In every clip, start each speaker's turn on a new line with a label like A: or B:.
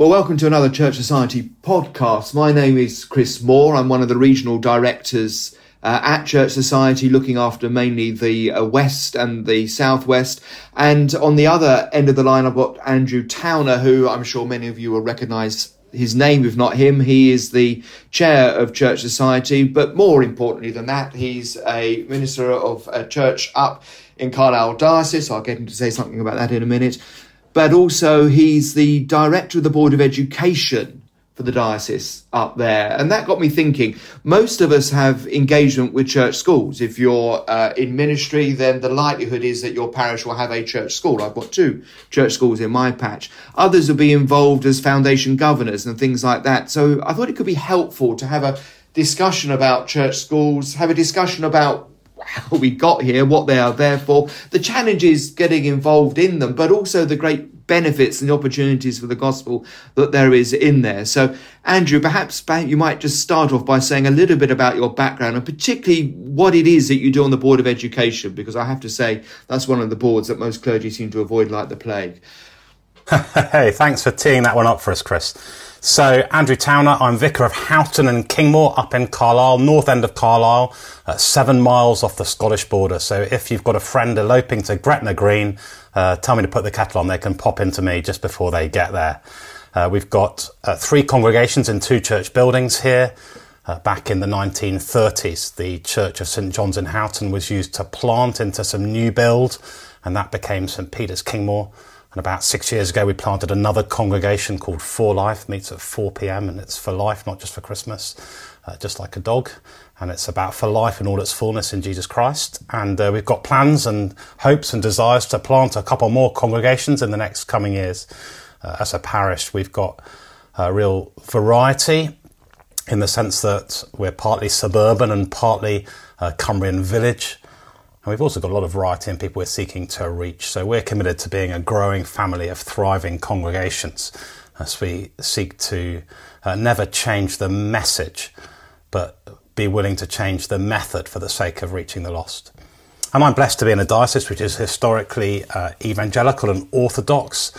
A: Well, welcome to another Church Society podcast. My name is Chris Moore. I'm one of the regional directors uh, at Church Society, looking after mainly the uh, West and the Southwest. And on the other end of the line, I've got Andrew Towner, who I'm sure many of you will recognise his name, if not him. He is the chair of Church Society, but more importantly than that, he's a minister of a church up in Carlisle Diocese. I'll get him to say something about that in a minute but also he's the director of the Board of Education for the diocese up there. And that got me thinking. Most of us have engagement with church schools. If you're uh, in ministry, then the likelihood is that your parish will have a church school. I've got two church schools in my patch. Others will be involved as foundation governors and things like that. So I thought it could be helpful to have a discussion about church schools, have a discussion about how we got here, what they are there for, the challenges getting involved in them, but also the great benefits and the opportunities for the gospel that there is in there. So, Andrew, perhaps you might just start off by saying a little bit about your background and particularly what it is that you do on the Board of Education, because I have to say that's one of the boards that most clergy seem to avoid like the plague.
B: hey, thanks for teeing that one up for us, Chris. So, Andrew Towner, I'm vicar of Houghton and Kingmoor up in Carlisle, north end of Carlisle, uh, seven miles off the Scottish border. So, if you've got a friend eloping to Gretna Green, uh, tell me to put the kettle on. They can pop into me just before they get there. Uh, we've got uh, three congregations in two church buildings here. Uh, back in the 1930s, the Church of St John's in Houghton was used to plant into some new build, and that became St Peter's Kingmoor. And about six years ago, we planted another congregation called For Life, meets at 4 p.m. and it's for life, not just for Christmas, uh, just like a dog. And it's about for life in all its fullness in Jesus Christ. And uh, we've got plans and hopes and desires to plant a couple more congregations in the next coming years. Uh, as a parish, we've got a real variety in the sense that we're partly suburban and partly uh, Cumbrian village. And we've also got a lot of variety in people we're seeking to reach. So we're committed to being a growing family of thriving congregations as we seek to uh, never change the message, but be willing to change the method for the sake of reaching the lost. And I'm blessed to be in a diocese which is historically uh, evangelical and orthodox.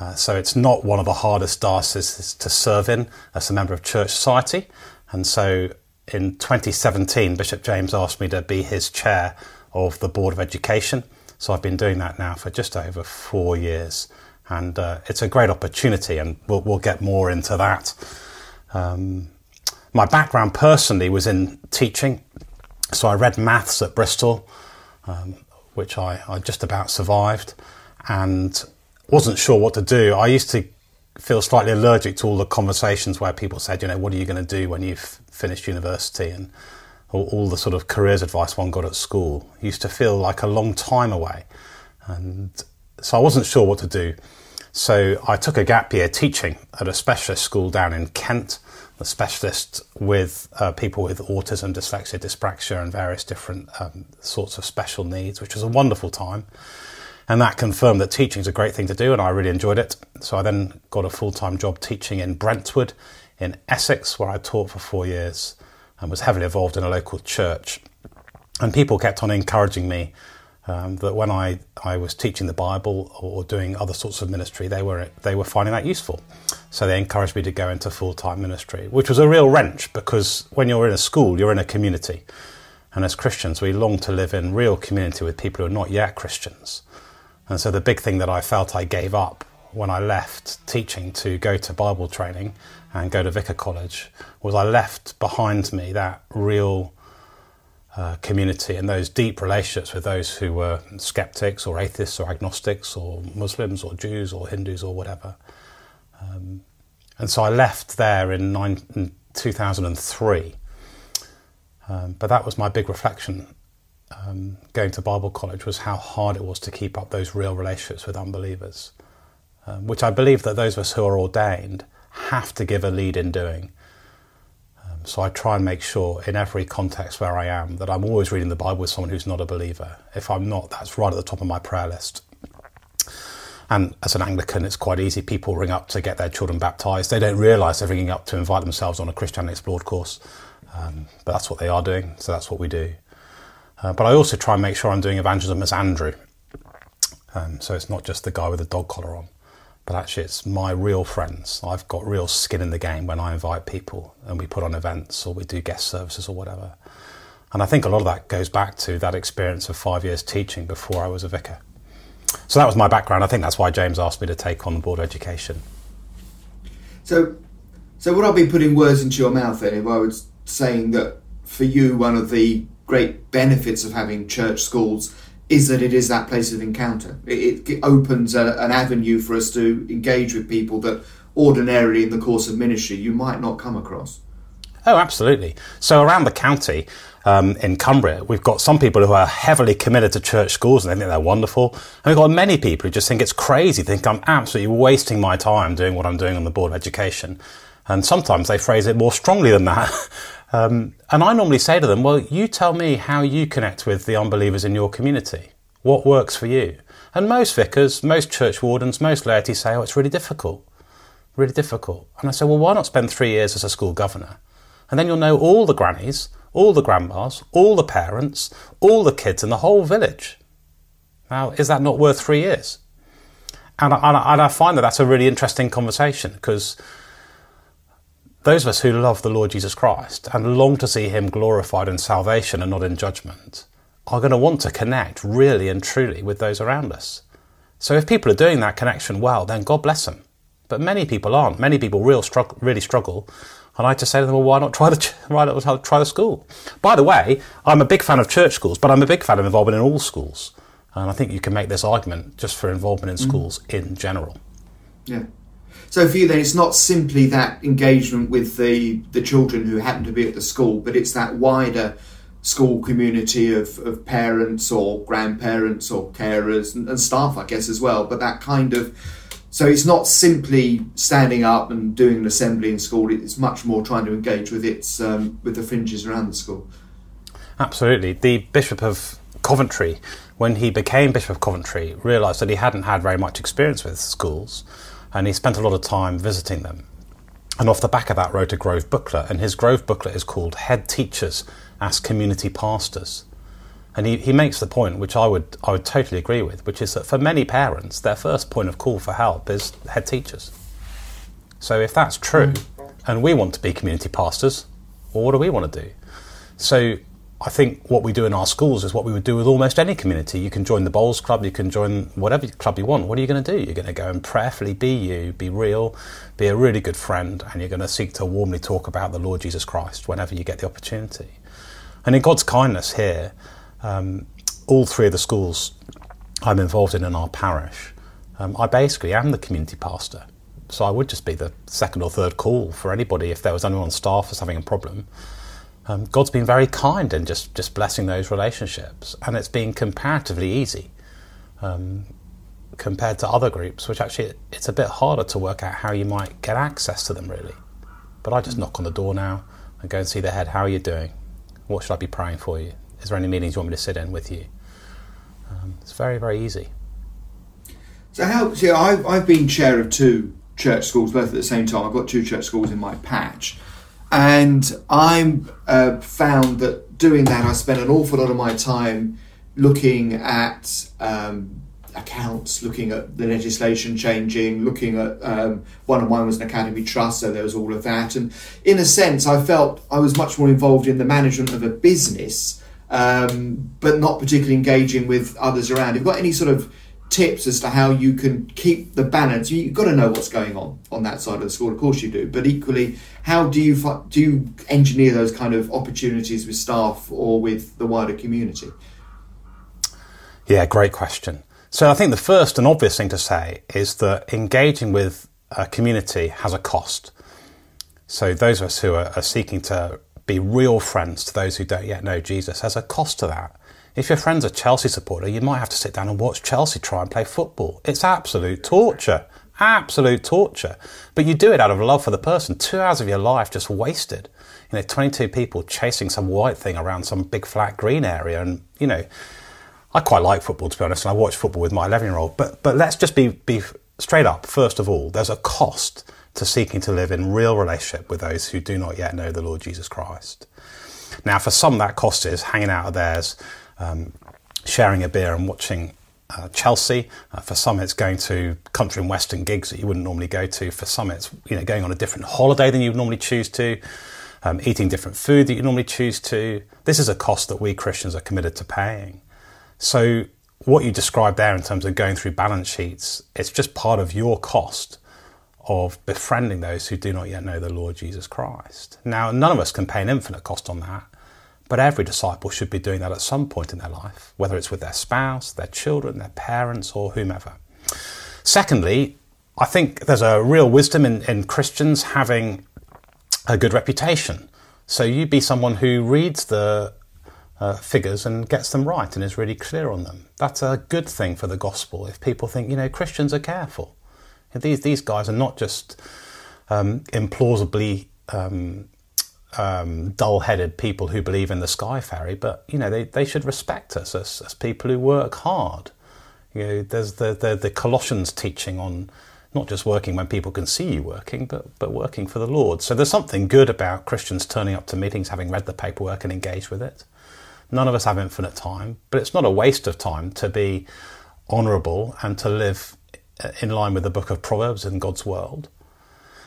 B: Uh, so it's not one of the hardest dioceses to serve in as a member of Church Society. And so in 2017, Bishop James asked me to be his chair of the Board of Education. So I've been doing that now for just over four years. And uh, it's a great opportunity, and we'll, we'll get more into that. Um, my background personally was in teaching. So I read maths at Bristol, um, which I, I just about survived, and wasn't sure what to do. I used to feel slightly allergic to all the conversations where people said, you know, what are you going to do when you've finished university? And all, all the sort of careers advice one got at school used to feel like a long time away. And so I wasn't sure what to do. So I took a gap year teaching at a specialist school down in Kent, a specialist with uh, people with autism, dyslexia, dyspraxia, and various different um, sorts of special needs, which was a wonderful time. And that confirmed that teaching is a great thing to do, and I really enjoyed it. So I then got a full time job teaching in Brentwood in Essex, where I taught for four years and was heavily involved in a local church. And people kept on encouraging me um, that when I, I was teaching the Bible or doing other sorts of ministry, they were they were finding that useful. So they encouraged me to go into full time ministry, which was a real wrench because when you're in a school, you're in a community, and as Christians, we long to live in real community with people who are not yet Christians. And so the big thing that I felt I gave up when I left teaching to go to Bible training and go to Vicar College was I left behind me that real uh, community and those deep relationships with those who were skeptics or atheists or agnostics or Muslims or Jews or Hindus or whatever. Um, and so I left there in, nine, in 2003. Um, but that was my big reflection um, going to Bible college was how hard it was to keep up those real relationships with unbelievers, um, which I believe that those of us who are ordained have to give a lead in doing. Um, so I try and make sure in every context where I am that I'm always reading the Bible with someone who's not a believer. If I'm not, that's right at the top of my prayer list. And as an Anglican, it's quite easy. People ring up to get their children baptised. They don't realise they're ringing up to invite themselves on a Christianity Explored course. Um, but that's what they are doing, so that's what we do. Uh, but I also try and make sure I'm doing evangelism as Andrew. Um, so it's not just the guy with the dog collar on, but actually it's my real friends. I've got real skin in the game when I invite people and we put on events or we do guest services or whatever. And I think a lot of that goes back to that experience of five years teaching before I was a vicar. So that was my background. I think that's why James asked me to take on board education.
A: So, so would I be putting words into your mouth then if I was saying that for you one of the great benefits of having church schools is that it is that place of encounter. It, it opens a, an avenue for us to engage with people that ordinarily in the course of ministry you might not come across.
B: Oh, absolutely. So around the county um, in Cumbria, we've got some people who are heavily committed to church schools and they think they're wonderful. And we've got many people who just think it's crazy, think I'm absolutely wasting my time doing what I'm doing on the Board of Education. And sometimes they phrase it more strongly than that. Um, and I normally say to them, well, you tell me how you connect with the unbelievers in your community. What works for you? And most vicars, most church wardens, most laity say, oh, it's really difficult. Really difficult. And I say, well, why not spend three years as a school governor? And then you'll know all the grannies, all the grandmas, all the parents, all the kids in the whole village. Now, is that not worth three years? And I, and I find that that's a really interesting conversation because those of us who love the Lord Jesus Christ and long to see him glorified in salvation and not in judgment are going to want to connect really and truly with those around us. So if people are doing that connection well, then God bless them. But many people aren't. Many people real struggle, really struggle. And I like to say to them, well, why not try the, why not try the school? By the way, I'm a big fan of church schools, but I'm a big fan of involvement in all schools. And I think you can make this argument just for involvement in mm. schools mm. in general.
A: Yeah. So for you, then, it's not simply that engagement with the the children who happen to be at the school, but it's that wider school community of, of parents or grandparents or carers and, and staff, I guess, as well. But that kind of so it's not simply standing up and doing an assembly in school. It's much more trying to engage with its um, with the fringes around the school.
B: Absolutely, the Bishop of Coventry, when he became Bishop of Coventry, realised that he hadn't had very much experience with schools and he spent a lot of time visiting them. And off the back of that, wrote a Grove booklet, and his Grove booklet is called Head Teachers as Community Pastors. And he, he makes the point, which I would, I would totally agree with, which is that for many parents, their first point of call for help is head teachers. So if that's true, mm. and we want to be community pastors, well, what do we want to do? So I think what we do in our schools is what we would do with almost any community. You can join the bowls club, you can join whatever club you want. What are you going to do? You're going to go and prayerfully be you, be real, be a really good friend, and you're going to seek to warmly talk about the Lord Jesus Christ whenever you get the opportunity. And in God's kindness here, um, all three of the schools I'm involved in in our parish, um, I basically am the community pastor. So I would just be the second or third call for anybody if there was anyone on staff that's having a problem um, God's been very kind in just, just blessing those relationships, and it's been comparatively easy um, compared to other groups, which actually it's a bit harder to work out how you might get access to them, really. But I just knock on the door now and go and see the head. How are you doing? What should I be praying for you? Is there any meetings you want me to sit in with you? Um, it's very, very easy.
A: So how? See, I've I've been chair of two church schools both at the same time. I've got two church schools in my patch. And I'm uh, found that doing that, I spend an awful lot of my time looking at um, accounts, looking at the legislation changing, looking at um, one of mine was an academy trust, so there was all of that. And in a sense, I felt I was much more involved in the management of a business, um, but not particularly engaging with others around. You've you got any sort of tips as to how you can keep the balance. You've got to know what's going on on that side of the school, of course you do. But equally, how do you do you engineer those kind of opportunities with staff or with the wider community?
B: Yeah, great question. So I think the first and obvious thing to say is that engaging with a community has a cost. So those of us who are, are seeking to be real friends to those who don't yet know Jesus has a cost to that. If your friend's a Chelsea supporter, you might have to sit down and watch Chelsea try and play football. It's absolute torture. Absolute torture. But you do it out of love for the person. Two hours of your life just wasted. You know, 22 people chasing some white thing around some big flat green area. And, you know, I quite like football, to be honest, and I watch football with my 11 year old. But, but let's just be, be straight up. First of all, there's a cost to seeking to live in real relationship with those who do not yet know the Lord Jesus Christ. Now, for some, that cost is hanging out of theirs, um, sharing a beer and watching uh, Chelsea. Uh, for some, it's going to country and western gigs that you wouldn't normally go to. For some, it's you know going on a different holiday than you would normally choose to, um, eating different food that you normally choose to. This is a cost that we Christians are committed to paying. So, what you described there in terms of going through balance sheets, it's just part of your cost of befriending those who do not yet know the Lord Jesus Christ. Now, none of us can pay an infinite cost on that. But every disciple should be doing that at some point in their life, whether it's with their spouse, their children, their parents, or whomever. Secondly, I think there's a real wisdom in, in Christians having a good reputation. So you'd be someone who reads the uh, figures and gets them right and is really clear on them. That's a good thing for the gospel if people think, you know, Christians are careful. These, these guys are not just um, implausibly um, um, dull-headed people who believe in the sky fairy, but you know they, they should respect us as, as people who work hard. You know, there's the, the the Colossians teaching on not just working when people can see you working, but but working for the Lord. So there's something good about Christians turning up to meetings, having read the paperwork and engaged with it. None of us have infinite time, but it's not a waste of time to be honourable and to live in line with the book of Proverbs in God's world.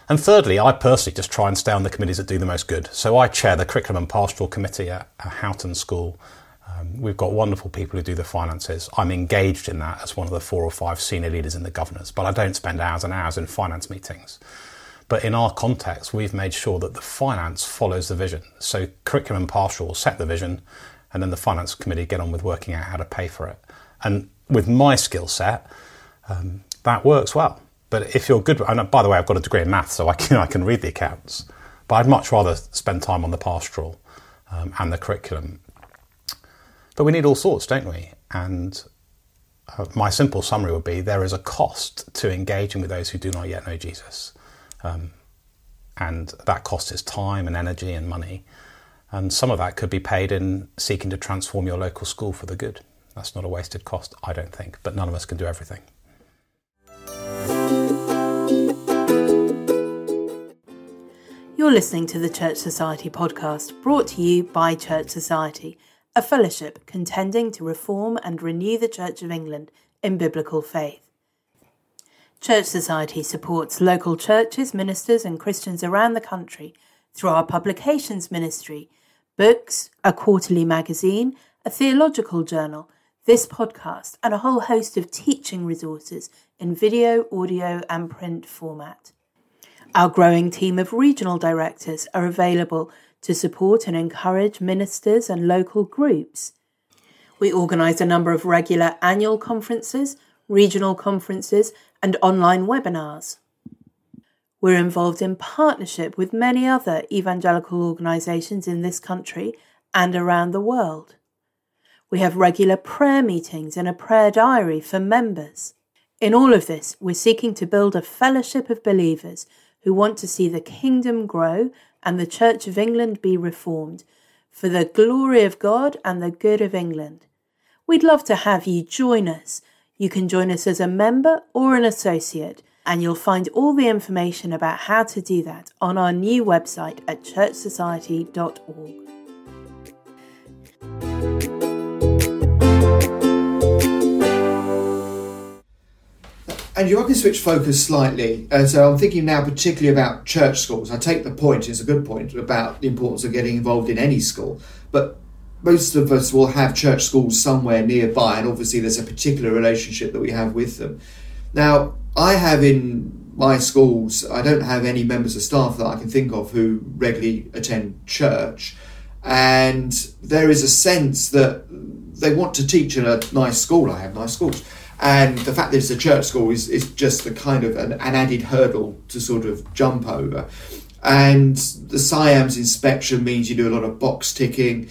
B: And thirdly, I personally just try and stay on the committees that do the most good. So I chair the Curriculum and Pastoral Committee at, Houghton School. Um, we've got wonderful people who do the finances. I'm engaged in that as one of the four or five senior leaders in the governors, but I don't spend hours and hours in finance meetings. But in our context, we've made sure that the finance follows the vision. So curriculum and pastoral set the vision, and then the finance committee get on with working out how to pay for it. And with my skill set, um, that works well. But if you're good, and by the way, I've got a degree in maths, so I can I can read the accounts. But I'd much rather spend time on the pastoral um, and the curriculum. But we need all sorts, don't we? And uh, my simple summary would be: there is a cost to engaging with those who do not yet know Jesus, um, and that cost is time and energy and money. And some of that could be paid in seeking to transform your local school for the good. That's not a wasted cost, I don't think. But none of us can do everything.
C: You're listening to the Church Society podcast, brought to you by Church Society, a fellowship contending to reform and renew the Church of England in biblical faith. Church Society supports local churches, ministers, and Christians around the country through our publications ministry, books, a quarterly magazine, a theological journal, this podcast, and a whole host of teaching resources in video, audio, and print format. Our growing team of regional directors are available to support and encourage ministers and local groups. We organise a number of regular annual conferences, regional conferences, and online webinars. We're involved in partnership with many other evangelical organisations in this country and around the world. We have regular prayer meetings and a prayer diary for members. In all of this, we're seeking to build a fellowship of believers who want to see the kingdom grow and the Church of England be reformed for the glory of God and the good of England. We'd love to have you join us. You can join us as a member or an associate, and you'll find all the information about how to do that on our new website at churchsociety.org.
A: And you I can switch focus slightly. Uh, so I'm thinking now particularly about church schools. I take the point, it's a good point, about the importance of getting involved in any school. But most of us will have church schools somewhere nearby, and obviously there's a particular relationship that we have with them. Now, I have in my schools, I don't have any members of staff that I can think of who regularly attend church. And there is a sense that they want to teach in a nice school. I have nice schools and the fact that it's a church school is, is just a kind of an, an added hurdle to sort of jump over. And the SIAMS inspection means you do a lot of box ticking.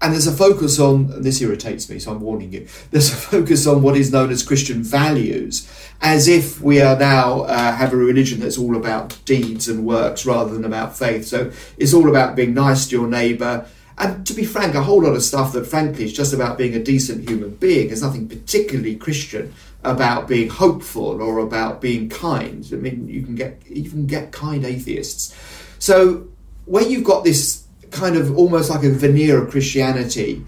A: and there's a focus on this irritates me, so I'm warning you. There's a focus on what is known as Christian values, as if we are now uh, have a religion that's all about deeds and works rather than about faith. So it's all about being nice to your neighbour. And to be frank, a whole lot of stuff that, frankly, is just about being a decent human being. There's nothing particularly Christian about being hopeful or about being kind. I mean, you can get can get kind atheists. So when you've got this kind of almost like a veneer of Christianity,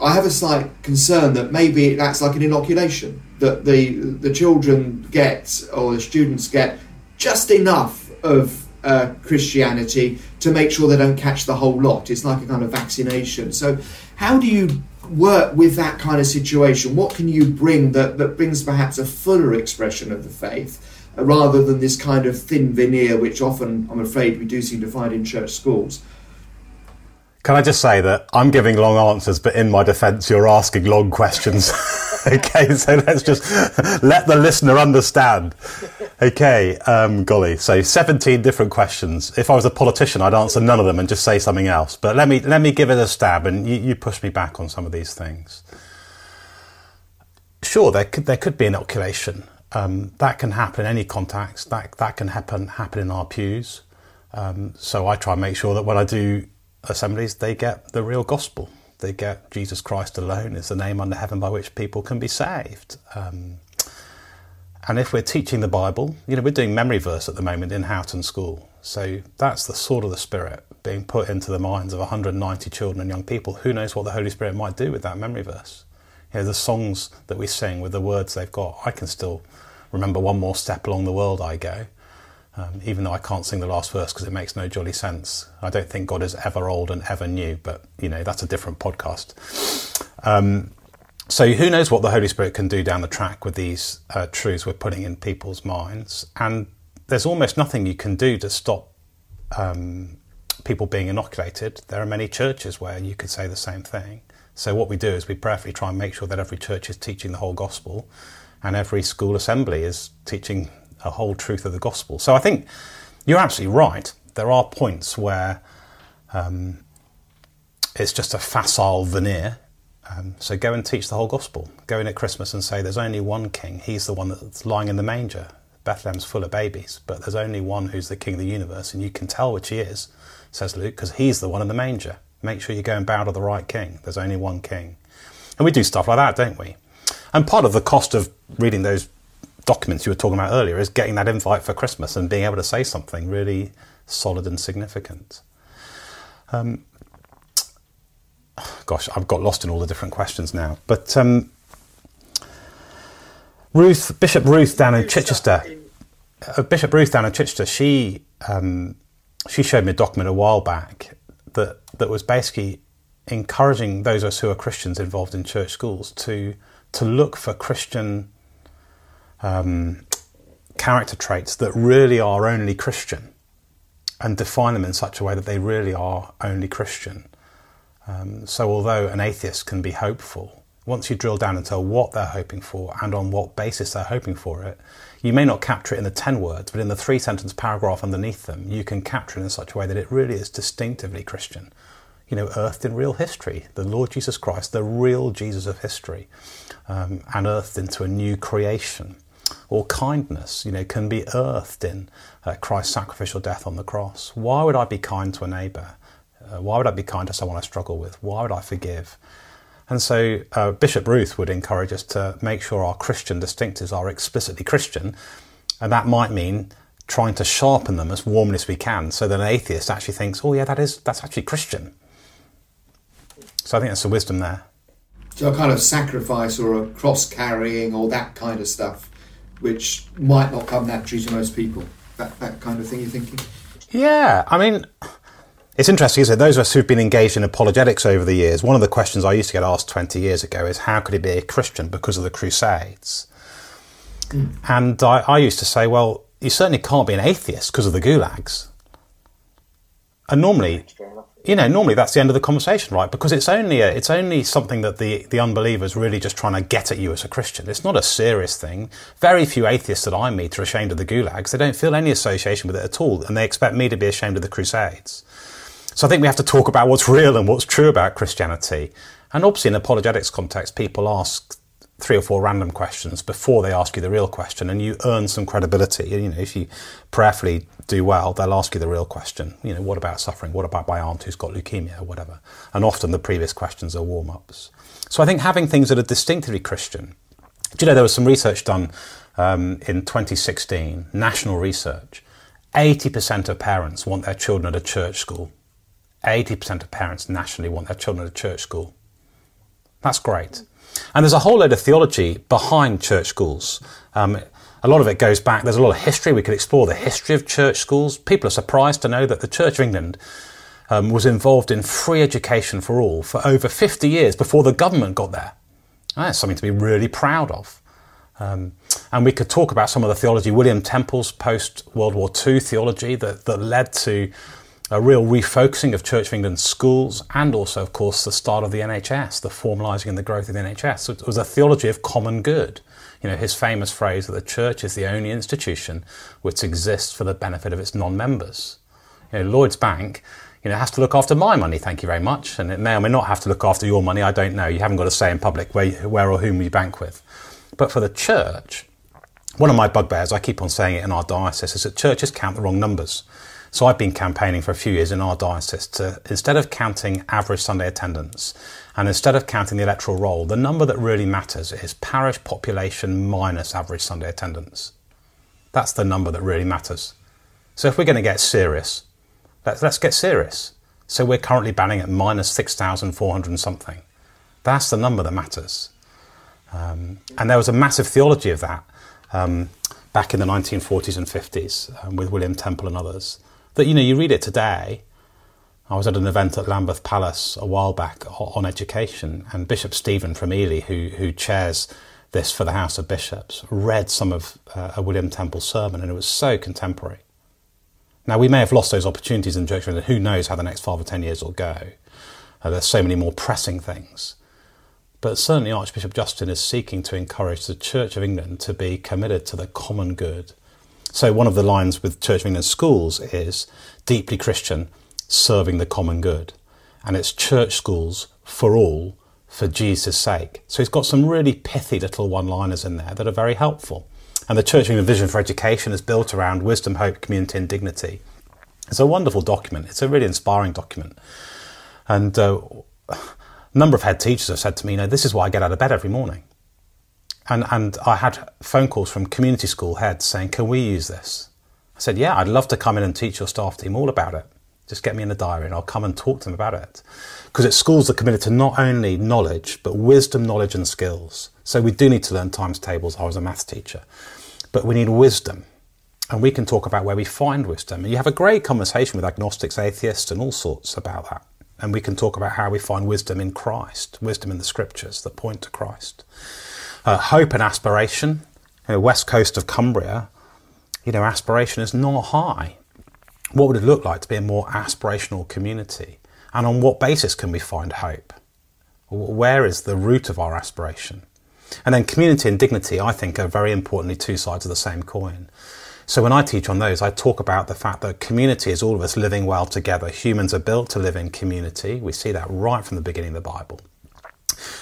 A: I have a slight concern that maybe it acts like an inoculation that the the children get or the students get just enough of uh, Christianity to make sure they don't catch the whole lot. It's like a kind of vaccination. So, how do you work with that kind of situation? What can you bring that, that brings perhaps a fuller expression of the faith uh, rather than this kind of thin veneer, which often, I'm afraid, we do seem to find in church schools?
B: Can I just say that I'm giving long answers, but in my defence, you're asking long questions. okay, so let's just let the listener understand. Okay, um, golly, so 17 different questions. If I was a politician, I'd answer none of them and just say something else. But let me let me give it a stab, and you, you push me back on some of these things. Sure, there could there could be inoculation. Um, that can happen in any context. That that can happen happen in our pews. Um, so I try and make sure that when I do assemblies, they get the real gospel. They get Jesus Christ alone is the name under heaven by which people can be saved. Um, and if we're teaching the Bible, you know, we're doing memory verse at the moment in Houghton School. So that's the sword of the Spirit being put into the minds of 190 children and young people. Who knows what the Holy Spirit might do with that memory verse? You know, the songs that we sing with the words they've got, I can still remember one more step along the world I go. Um, even though I can't sing the last verse because it makes no jolly sense. I don't think God is ever old and ever new, but you know that's a different podcast. Um, so who knows what the Holy Spirit can do down the track with these uh, truths we're putting in people's minds? And there's almost nothing you can do to stop um, people being inoculated. There are many churches where you could say the same thing. So what we do is we prayerfully try and make sure that every church is teaching the whole gospel, and every school assembly is teaching a whole truth of the gospel. So I think you're absolutely right. There are points where um, it's just a facile veneer. Um, so go and teach the whole gospel. Go in at Christmas and say there's only one king. He's the one that's lying in the manger. Bethlehem's full of babies, but there's only one who's the king of the universe, and you can tell which he is, says Luke, because he's the one in the manger. Make sure you go and bow to the right king. There's only one king. And we do stuff like that, don't we? And part of the cost of reading those documents you were talking about earlier is getting that invite for Christmas and being able to say something really solid and significant. Um, gosh, I've got lost in all the different questions now. But um, Ruth, Bishop Ruth down in Chichester, uh, Bishop Ruth down in Chichester, she um, she showed me a document a while back that that was basically encouraging those of us who are Christians involved in church schools to to look for Christian um, character traits that really are only Christian and define them in such a way that they really are only Christian. Um, so, although an atheist can be hopeful, once you drill down into what they're hoping for and on what basis they're hoping for it, you may not capture it in the 10 words, but in the three sentence paragraph underneath them, you can capture it in such a way that it really is distinctively Christian. You know, earthed in real history, the Lord Jesus Christ, the real Jesus of history, um, and earthed into a new creation or kindness, you know, can be earthed in uh, Christ's sacrificial death on the cross. Why would I be kind to a neighbour? Uh, why would I be kind to someone I struggle with? Why would I forgive? And so uh, Bishop Ruth would encourage us to make sure our Christian distinctives are explicitly Christian, and that might mean trying to sharpen them as warmly as we can, so that an atheist actually thinks, "Oh, yeah, that is that's actually Christian." So I think that's the wisdom there.
A: So a kind of sacrifice or a cross carrying or that kind of stuff which might not come naturally to most people. That, that kind of thing, you're thinking?
B: Yeah, I mean, it's interesting, isn't it? Those of us who've been engaged in apologetics over the years, one of the questions I used to get asked 20 years ago is how could he be a Christian because of the Crusades? Mm. And I, I used to say, well, you certainly can't be an atheist because of the gulags. And normally, you know, normally that's the end of the conversation, right? Because it's only a, it's only something that the the unbeliever's really just trying to get at you as a Christian. It's not a serious thing. Very few atheists that I meet are ashamed of the gulags. They don't feel any association with it at all, and they expect me to be ashamed of the Crusades. So I think we have to talk about what's real and what's true about Christianity. And obviously, in apologetics context, people ask three or four random questions before they ask you the real question, and you earn some credibility. You know, if you prayerfully do well, they'll ask you the real question. You know, what about suffering? What about my aunt who's got leukemia or whatever? And often the previous questions are warm ups. So I think having things that are distinctively Christian. Do you know there was some research done um, in 2016, national research? 80% of parents want their children at a church school. 80% of parents nationally want their children at a church school. That's great. And there's a whole load of theology behind church schools. Um, a lot of it goes back, there's a lot of history. We could explore the history of church schools. People are surprised to know that the Church of England um, was involved in free education for all for over 50 years before the government got there. That's something to be really proud of. Um, and we could talk about some of the theology, William Temple's post World War II theology that, that led to a real refocusing of Church of England schools and also, of course, the start of the NHS, the formalising and the growth of the NHS. So it was a theology of common good. You know, his famous phrase that the church is the only institution which exists for the benefit of its non-members. You know, Lloyd's Bank, you know, has to look after my money, thank you very much, and it may or may not have to look after your money, I don't know. You haven't got to say in public where, where or whom you bank with. But for the church, one of my bugbears, I keep on saying it in our diocese, is that churches count the wrong numbers. So I've been campaigning for a few years in our diocese to, instead of counting average Sunday attendance and instead of counting the electoral roll, the number that really matters is parish population minus average Sunday attendance. That's the number that really matters. So if we're going to get serious, let's, let's get serious. So we're currently banning at minus 6,400 and something. That's the number that matters. Um, and there was a massive theology of that um, back in the 1940s and 50s um, with William Temple and others that you know you read it today. I was at an event at Lambeth Palace a while back on education, and Bishop Stephen from Ely, who who chairs this for the House of Bishops, read some of uh, a William Temple sermon, and it was so contemporary. Now we may have lost those opportunities in Church, and who knows how the next five or ten years will go. Uh, there's so many more pressing things. But certainly Archbishop Justin is seeking to encourage the Church of England to be committed to the common good so one of the lines with Church of England schools is deeply Christian, serving the common good. And it's church schools for all for Jesus' sake. So he's got some really pithy little one-liners in there that are very helpful. And the Church of England vision for education is built around wisdom, hope, community and dignity. It's a wonderful document. It's a really inspiring document. And uh, a number of head teachers have said to me, you know, this is why I get out of bed every morning. And, and I had phone calls from community school heads saying, Can we use this? I said, Yeah, I'd love to come in and teach your staff team all about it. Just get me in the diary and I'll come and talk to them about it. Because it's schools that are committed to not only knowledge, but wisdom, knowledge, and skills. So we do need to learn times tables. I was a maths teacher. But we need wisdom. And we can talk about where we find wisdom. And you have a great conversation with agnostics, atheists, and all sorts about that. And we can talk about how we find wisdom in Christ, wisdom in the scriptures that point to Christ uh, hope and aspiration. You know, west coast of Cumbria, you know, aspiration is not high. What would it look like to be a more aspirational community? And on what basis can we find hope? Where is the root of our aspiration? And then community and dignity, I think, are very importantly two sides of the same coin. So when I teach on those, I talk about the fact that community is all of us living well together. Humans are built to live in community. We see that right from the beginning of the Bible.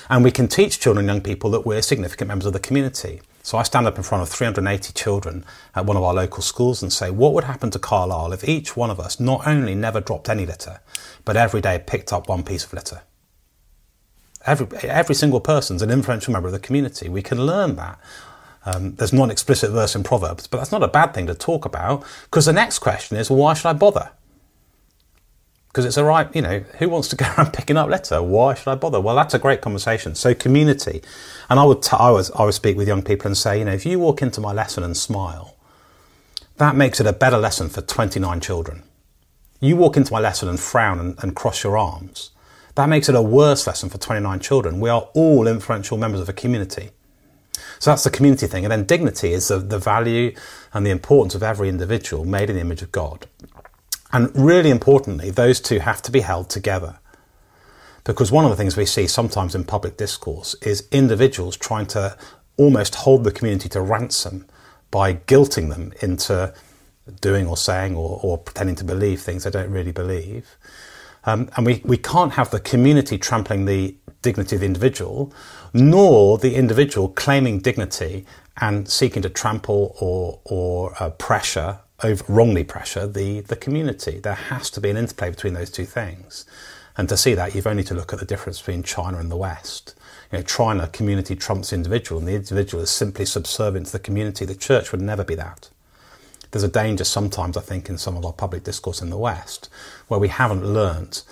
B: And we can teach children and young people that we're significant members of the community. So I stand up in front of 380 children at one of our local schools and say, what would happen to Carlisle if each one of us not only never dropped any litter, but every day picked up one piece of litter? Every, every single person's an influential member of the community. We can learn that. Um, there's not an explicit verse in Proverbs, but that's not a bad thing to talk about because the next question is, well, why should I bother? Because it's a right, you know, who wants to go around picking up litter? Why should I bother? Well, that's a great conversation. So community, and I would, t- I was, I would speak with young people and say, you know, if you walk into my lesson and smile, that makes it a better lesson for 29 children. You walk into my lesson and frown and, and cross your arms. That makes it a worse lesson for 29 children. We are all influential members of a community. So that's the community thing. And then dignity is the, the value and the importance of every individual made in the image of God. And really importantly, those two have to be held together. Because one of the things we see sometimes in public discourse is individuals trying to almost hold the community to ransom by guilting them into doing or saying or, or pretending to believe things they don't really believe. Um, and we, we can't have the community trampling the dignity of the individual, nor the individual claiming dignity and seeking to trample or, or uh, pressure, over, wrongly pressure, the, the community. There has to be an interplay between those two things. And to see that, you've only to look at the difference between China and the West. You know, China, community trumps individual, and the individual is simply subservient to the community. The church would never be that. There's a danger sometimes, I think, in some of our public discourse in the West, where we haven't learnt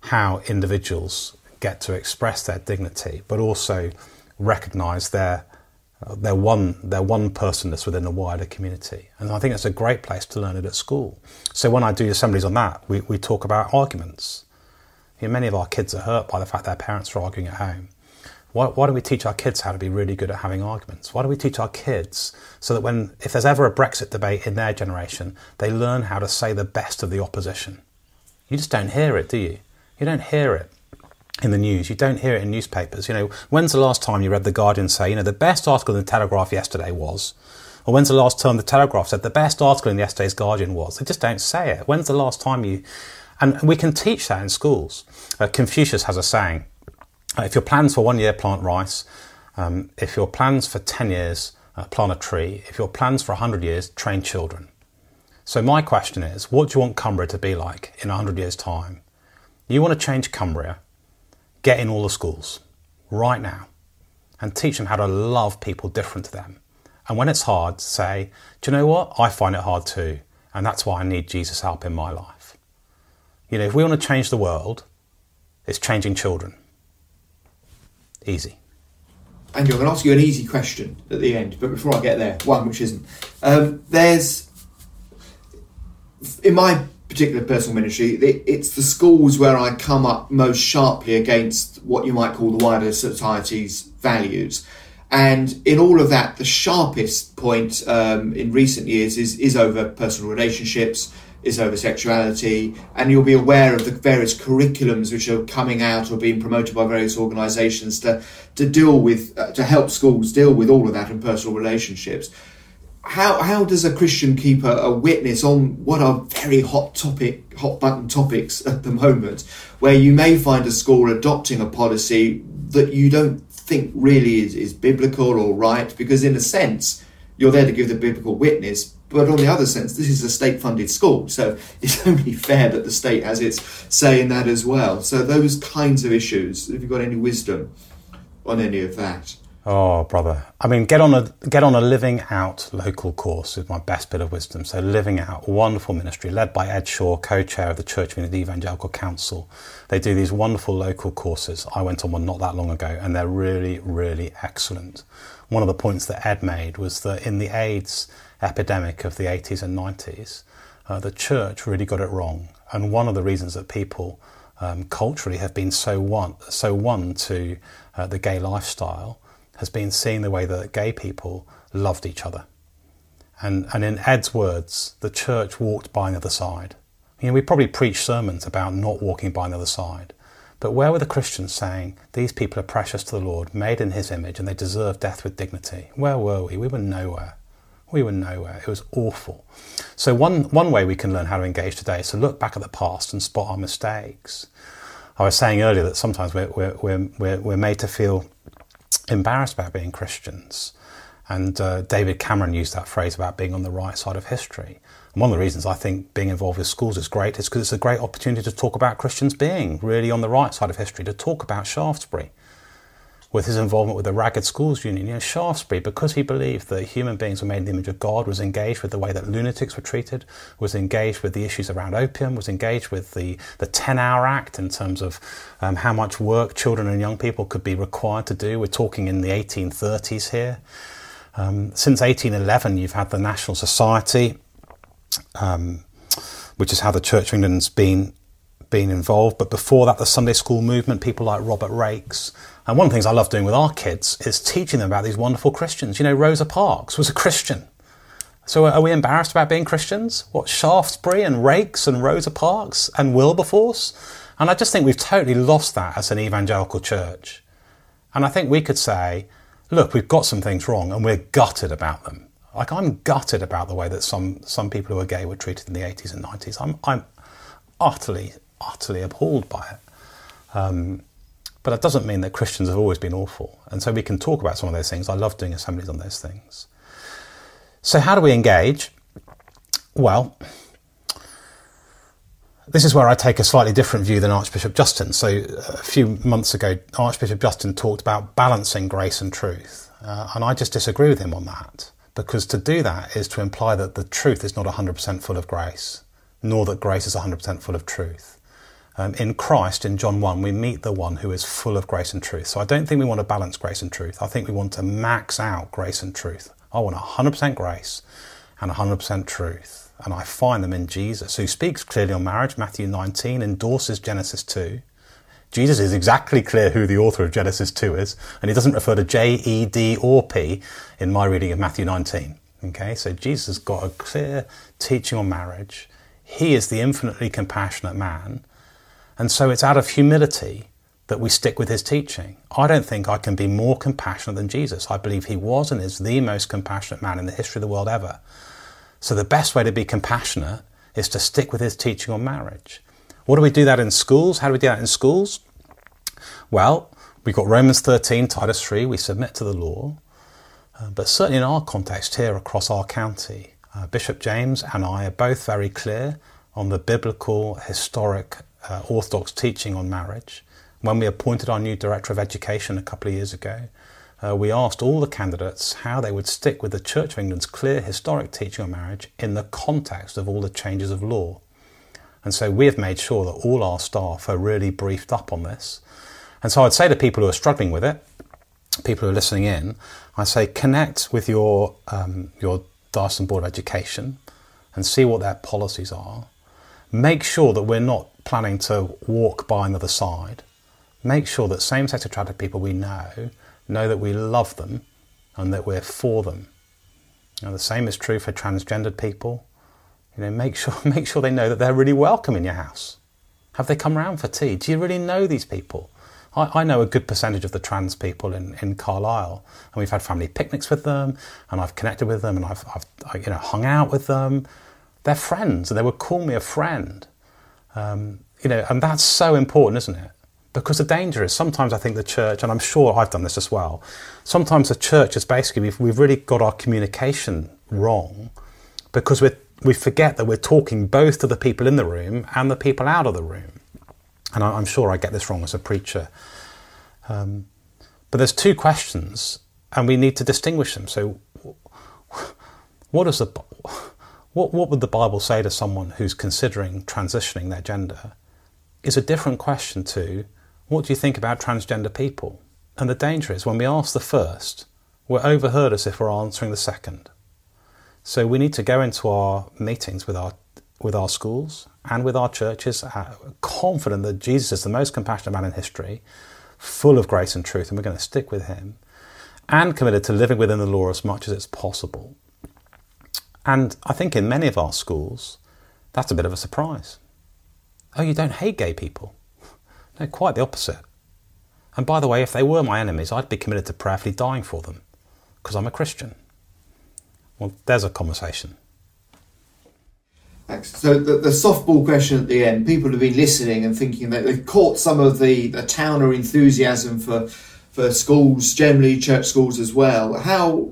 B: how individuals get to express their dignity, but also recognise their Uh, their one their one personness within a wider community. And I think it's a great place to learn it at school. So when I do assemblies on that, we, we talk about arguments. You know, many of our kids are hurt by the fact their parents are arguing at home. Why, why don't we teach our kids how to be really good at having arguments? Why don't we teach our kids so that when, if there's ever a Brexit debate in their generation, they learn how to say the best of the opposition? You just don't hear it, do you? You don't hear it in the news. You don't hear it in newspapers. You know, when's the last time you read the Guardian say, you know, the best article in the Telegraph yesterday was, or when's the last time the Telegraph said the best article in yesterday's Guardian was? They just don't say it. When's the last time you, and we can teach that in schools. Uh, Confucius has a saying, if your plans for one year, plant rice. Um, if your plans for 10 years, uh, plant a tree. If your plans for 100 years, train children. So my question is, what do you want Cumbria to be like in 100 years' time? You want to change Cumbria, get in all the schools right now and teach them how to love people different to them. And when it's hard, say, do you know what? I find it hard too. And that's why I need Jesus' help in my life. You know, if we want to change the world, it's changing children. Easy.
A: And I'm going to ask you an easy question at the end, but before I get there, one which isn't. Um, there's, in my particular personal ministry, it's the schools where I come up most sharply against what you might call the wider society's values. And in all of that, the sharpest point um, in recent years is, is over personal relationships, is over sexuality, and you'll be aware of the various curriculums which are coming out or being promoted by various organisations to to deal with uh, to help schools deal with all of that and personal relationships. How how does a Christian keep a, a witness on what are very hot topic hot button topics at the moment, where you may find a school adopting a policy that you don't think really is, is biblical or right, because in a sense you're there to give the biblical witness, but on the other sense, this is a state funded school, so it's only fair that the state has its say in that as well. So, those kinds of issues, have you got any wisdom on any of that?
B: Oh, brother. I mean, get on a get on a living out local course is my best bit of wisdom. So, living out, wonderful ministry led by Ed Shaw, co-chair of the Church of England Evangelical Council. They do these wonderful local courses. I went on one not that long ago, and they're really, really excellent. One of the points that Ed made was that in the AIDS epidemic of the 80s and 90s, uh, the church really got it wrong. And one of the reasons that people um, culturally have been so won, so won to uh, the gay lifestyle has been seeing the way that gay people loved each other. And, and in Ed's words, the church walked by another side. You know, we probably preach sermons about not walking by another side. But where were the Christians saying, these people are precious to the Lord, made in his image, and they deserve death with dignity? Where were we? We were nowhere. We were nowhere. It was awful. So, one, one way we can learn how to engage today is to look back at the past and spot our mistakes. I was saying earlier that sometimes we're, we're, we're, we're made to feel embarrassed about being Christians. And uh, David Cameron used that phrase about being on the right side of history. And one of the reasons I think being involved with schools is great is because it's a great opportunity to talk about Christians being really on the right side of history, to talk about Shaftesbury, with his involvement with the Ragged Schools Union. You know, Shaftesbury, because he believed that human beings were made in the image of God, was engaged with the way that lunatics were treated, was engaged with the issues around opium, was engaged with the, the 10 Hour Act in terms of um, how much work children and young people could be required to do. We're talking in the 1830s here. Um, since 1811, you've had the National Society, um, which is how the Church of England's been been involved. But before that, the Sunday school movement, people like Robert Raikes, and one of the things I love doing with our kids is teaching them about these wonderful Christians. You know, Rosa Parks was a Christian. So are we embarrassed about being Christians? What, Shaftesbury and Raikes and Rosa Parks and Wilberforce? And I just think we've totally lost that as an evangelical church. And I think we could say, look, we've got some things wrong and we're gutted about them. Like I'm gutted about the way that some, some people who are gay were treated in the 80s and 90s. I'm, I'm utterly utterly appalled by it. Um, but that doesn't mean that Christians have always been awful. And so we can talk about some of those things. I love doing assemblies on those things. So, how do we engage? Well, this is where I take a slightly different view than Archbishop Justin. So, a few months ago, Archbishop Justin talked about balancing grace and truth. Uh, and I just disagree with him on that. Because to do that is to imply that the truth is not 100% full of grace, nor that grace is 100% full of truth. Um, in Christ, in John 1, we meet the one who is full of grace and truth. So I don't think we want to balance grace and truth. I think we want to max out grace and truth. I want 100% grace and 100% truth and I find them in Jesus, who speaks clearly on marriage. Matthew 19 endorses Genesis 2. Jesus is exactly clear who the author of Genesis 2 is, and he doesn't refer to J, E, D, or P in my reading of Matthew 19. Okay, so Jesus has got a clear teaching on marriage. He is the infinitely compassionate man, and so it's out of humility that we stick with his teaching. I don't think I can be more compassionate than Jesus. I believe he was and is the most compassionate man in the history of the world ever. So the best way to be compassionate is to stick with his teaching on marriage. What do we do that in schools? How do we do that in schools? Well, we've got Romans 13, Titus 3, we submit to the law. Uh, but certainly in our context here across our county, uh, Bishop James and I are both very clear on the biblical, historic, uh, orthodox teaching on marriage. When we appointed our new Director of Education a couple of years ago, uh, we asked all the candidates how they would stick with the Church of England's clear historic teaching on marriage in the context of all the changes of law. And so we have made sure that all our staff are really briefed up on this. And so I'd say to people who are struggling with it, people who are listening in, I say connect with your um, your Diocesan Board of Education and see what their policies are. Make sure that we're not planning to walk by another side. Make sure that same-sex attracted people we know know that we love them and that we're for them. Now, the same is true for transgendered people. You know, make sure make sure they know that they're really welcome in your house. Have they come round for tea? Do you really know these people? I, I know a good percentage of the trans people in, in Carlisle, and we've had family picnics with them, and I've connected with them, and I've, I've I, you know hung out with them. They're friends, and they would call me a friend. Um, you know, and that's so important, isn't it? Because the danger is sometimes I think the church, and I'm sure I've done this as well, sometimes the church is basically, we've, we've really got our communication wrong because we we forget that we're talking both to the people in the room and the people out of the room. And I, am sure I get this wrong as a preacher. Um, but there's two questions, and we need to distinguish them. So, what is the what what would the Bible say to someone who's considering transitioning their gender? Is a different question to what do you think about transgender people? And the danger is when we ask the first, we're overheard as if we're answering the second. So we need to go into our meetings with our with our schools and with our churches, uh, confident that Jesus is the most compassionate man in history, full of grace and truth, and we're going to stick with him, and committed to living within the law as much as it's possible. And I think in many of our schools, that's a bit of a surprise. Oh, you don't hate gay people? No, quite the opposite. And by the way, if they were my enemies, I'd be committed to prayerfully dying for them because I'm a Christian. Well, there's a conversation.
A: So the, the softball question at the end, people have been listening and thinking that they've caught some of the, the towner enthusiasm for for schools, generally church schools as well. How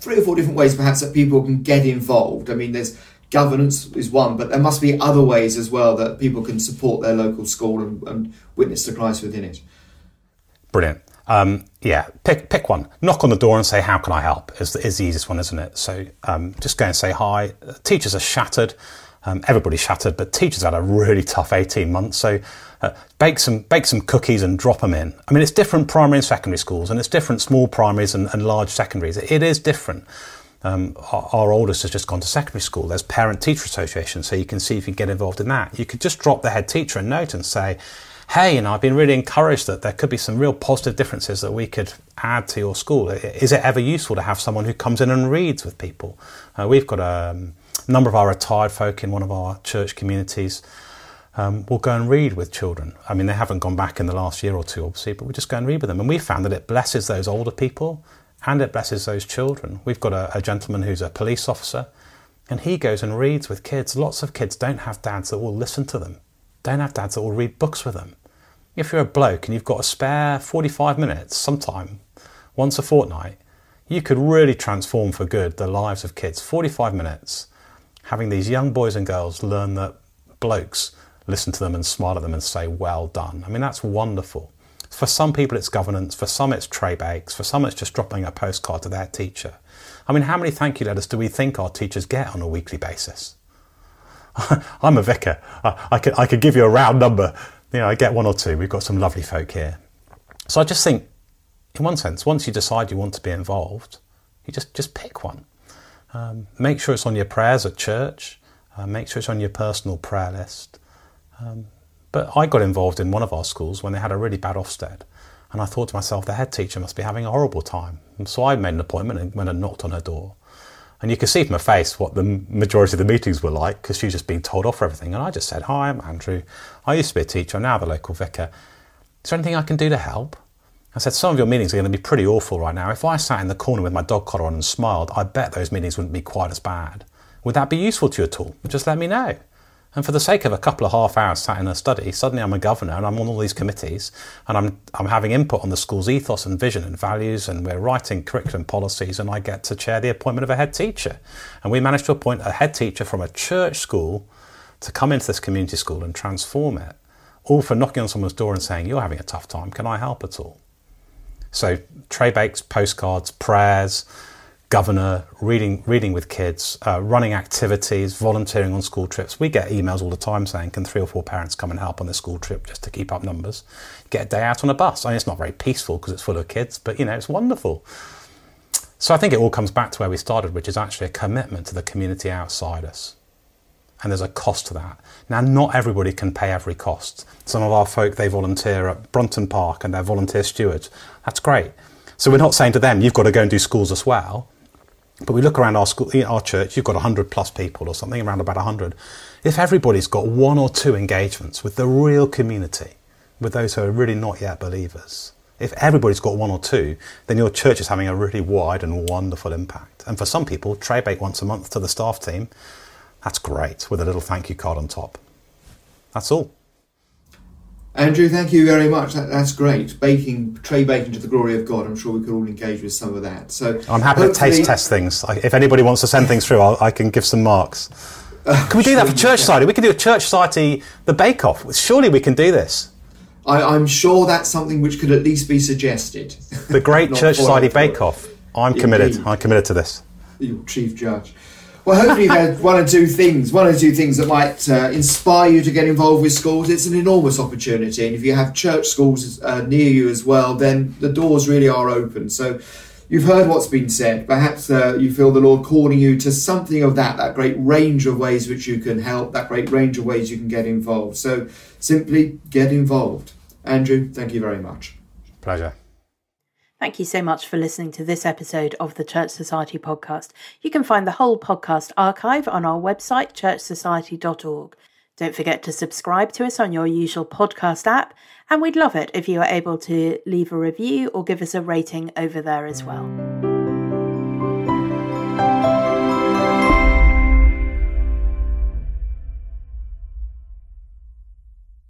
A: three or four different ways perhaps that people can get involved. I mean, there's governance is one, but there must be other ways as well that people can support their local school and, and witness the Christ within it.
B: Brilliant. Um, yeah, pick pick one. Knock on the door and say, "How can I help?" is, the, is the easiest one, isn't it? So um, just go and say hi. Teachers are shattered. Um, everybody's shattered, but teachers had a really tough eighteen months. So uh, bake some bake some cookies and drop them in. I mean, it's different primary and secondary schools, and it's different small primaries and, and large secondaries. It is different. Um, our, our, oldest has just gone to secondary school. There's parent teacher association, so you can see if you can get involved in that. You could just drop the head teacher a note and say, hey, you know, I've been really encouraged that there could be some real positive differences that we could add to your school. Is it ever useful to have someone who comes in and reads with people? Uh, we've got a um, number of our retired folk in one of our church communities. Um, will go and read with children. I mean, they haven't gone back in the last year or two, obviously, but we just go and read with them. And we found that it blesses those older people and it blesses those children. We've got a, a, gentleman who's a police officer, and he goes and reads with kids. Lots of kids don't have dads that will listen to them. don't have dads that will read books with them. If you're a bloke and you've got a spare 45 minutes sometime, once a fortnight, you could really transform for good the lives of kids. 45 minutes, having these young boys and girls learn that blokes listen to them and smile at them and say, well done. I mean, that's wonderful. For some people, it's governance. For some, it's tray bakes. For some, it's just dropping a postcard to their teacher. I mean, how many thank you letters do we think our teachers get on a weekly basis? I'm a vicar. I, I, could, I could give you a round number. You know, I get one or two. We've got some lovely folk here. So I just think, in one sense, once you decide you want to be involved, you just, just pick one. Um, make sure it's on your prayers at church. Uh, make sure it's on your personal prayer list. Um, but I got involved in one of our schools when they had a really bad Ofsted. And I thought to myself, the head teacher must be having a horrible time. And so I made an appointment and went and knocked on her door. And you could see from her face what the majority of the meetings were like because she was just being told off for everything. And I just said, Hi, I'm Andrew. I used to be a teacher, I'm now the local vicar. Is there anything I can do to help? I said, Some of your meetings are going to be pretty awful right now. If I sat in the corner with my dog collar on and smiled, I bet those meetings wouldn't be quite as bad. Would that be useful to you at all? Just let me know. And for the sake of a couple of half hours sat in a study, suddenly I'm a governor and I'm on all these committees and I'm, I'm having input on the school's ethos and vision and values and we're writing curriculum policies and I get to chair the appointment of a head teacher. And we managed to appoint a head teacher from a church school to come into this community school and transform it. All for knocking on someone's door and saying, You're having a tough time, can I help at all? So, tray bakes, postcards, prayers, governor, reading, reading with kids, uh, running activities, volunteering on school trips. We get emails all the time saying, can three or four parents come and help on this school trip just to keep up numbers? Get a day out on a bus. I mean, it's not very peaceful because it's full of kids, but you know, it's wonderful. So I think it all comes back to where we started, which is actually a commitment to the community outside us. And there's a cost to that. Now, not everybody can pay every cost. Some of our folk, they volunteer at Brunton Park and they're volunteer stewards. That's great. So we're not saying to them, you've got to go and do schools as well. But we look around our school, our church, you've got 100 plus people or something, around about 100. If everybody's got one or two engagements with the real community, with those who are really not yet believers, if everybody's got one or two, then your church is having a really wide and wonderful impact. And for some people, tray bake once a month to the staff team, that's great with a little thank you card on top. That's all.
A: Andrew, thank you very much. That, that's great. Baking, tray baking to the glory of God. I'm sure we could all engage with some of that. So
B: I'm happy to taste test things. If anybody wants to send things through, I'll, i can give some marks. Oh, can we do that for Church Society? We can do a Church Society the Bake Off. Surely we can do this.
A: I, am sure that's something which could at least be suggested.
B: The Great Church Society Bake Off. I'm committed. I'm committed to this.
A: Your chief judge. Well, hopefully you've had one or two things, one or two things that might uh, inspire you to get involved with schools. It's an enormous opportunity, and if you have church schools uh, near you as well, then the doors really are open. So, you've heard what's been said. Perhaps uh, you feel the Lord calling you to something of that, that great range of ways which you can help, that great range of ways you can get involved. So, simply get involved. Andrew, thank you very much.
B: Pleasure.
C: Thank you so much for listening to this episode of the Church Society podcast. You can find the whole podcast archive on our website, churchsociety.org. Don't forget to subscribe to us on your usual podcast app, and we'd love it if you are able to leave a review or give us a rating over there as well.